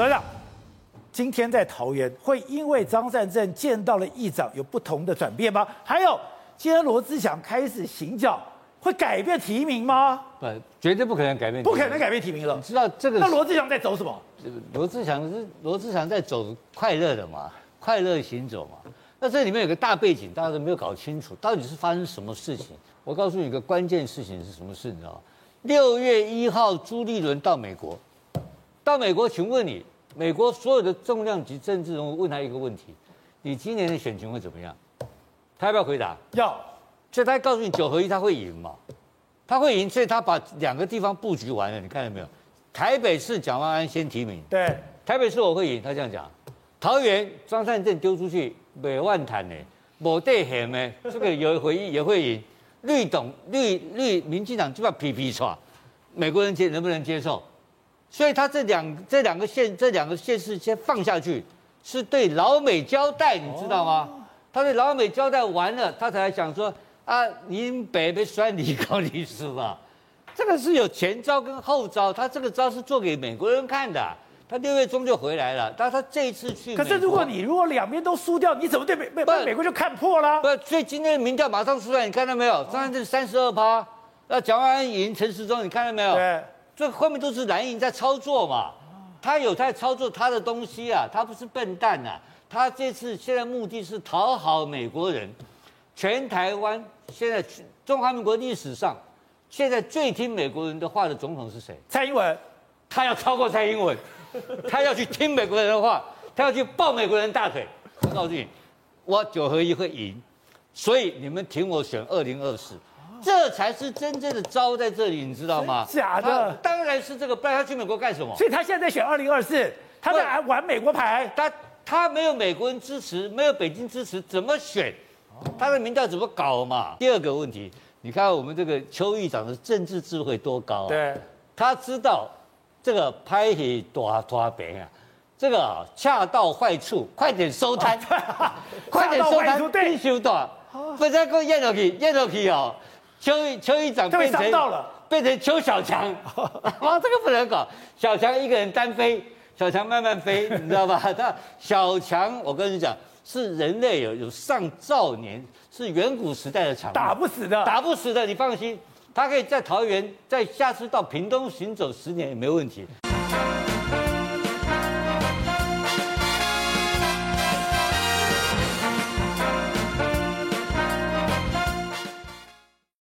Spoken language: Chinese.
董事长，今天在桃园会因为张善政见到了议长有不同的转变吗？还有，今天罗志祥开始行脚，会改变提名吗？不，绝对不可能改变，不可能改变提名了。你知道这个？那罗志祥在走什么？罗志祥是罗志祥在走快乐的嘛，快乐行走嘛。那这里面有个大背景，大家都没有搞清楚，到底是发生什么事情？我告诉你一个关键事情是什么事，你知道吗？六月一号，朱立伦到美国，到美国，请问你，美国所有的重量级政治人物问他一个问题：你今年的选情会怎么样？他要不要回答？要。所以他告诉你九合一他会赢嘛？他会赢，所以他把两个地方布局完了，你看到没有？台北市蒋万安先提名，对，台北市我会赢，他这样讲。桃园张善政丢出去，百万谈呢，某对险呢，这个有回忆也会赢。绿董绿绿民进党就要皮皮剉，美国人接能不能接受？所以他这两这两个县这两个县市先放下去，是对老美交代，你知道吗？哦、他对老美交代完了，他才想说啊，您北北摔你高律师吧，这个是有前招跟后招，他这个招是做给美国人看的。他六月中就回来了，但他这一次去，可是如果你如果两边都输掉，你怎么对美美美国就看破了？不，所以今天的民调马上出来，你看到没有？张善政三十二趴，那蒋万安赢陈时中，你看到没有？对，这后面都是蓝营在操作嘛，他有在操作他的东西啊，他不是笨蛋啊，他这次现在目的是讨好美国人，全台湾现在中华民国历史上现在最听美国人的话的总统是谁？蔡英文，他要超过蔡英文。他要去听美国人的话，他要去抱美国人大腿。我告诉你，我九合一会赢，所以你们挺我选二零二四，这才是真正的招在这里，你知道吗？假的，当然是这个，不然他去美国干什么？所以他现在在选二零二四，他在玩美国牌。他他没有美国人支持，没有北京支持，怎么选？他的民调怎么搞嘛？第二个问题，你看我们这个邱议长的政治智慧多高啊？对，他知道。这个拍戏大大饼啊，这个恰到坏处，快点收摊，快点收摊，对，收到，不再给我咽下去，咽下去哦。邱邱议长被伤到了变成邱小强，哇，这个不能搞，小强一个人单飞，小强慢慢飞，你知道吧？他小强，我跟你讲，是人类有有上兆年，是远古时代的产物，打不死的，打不死的，你放心。他可以在桃园，在下次到屏东行走十年也没问题。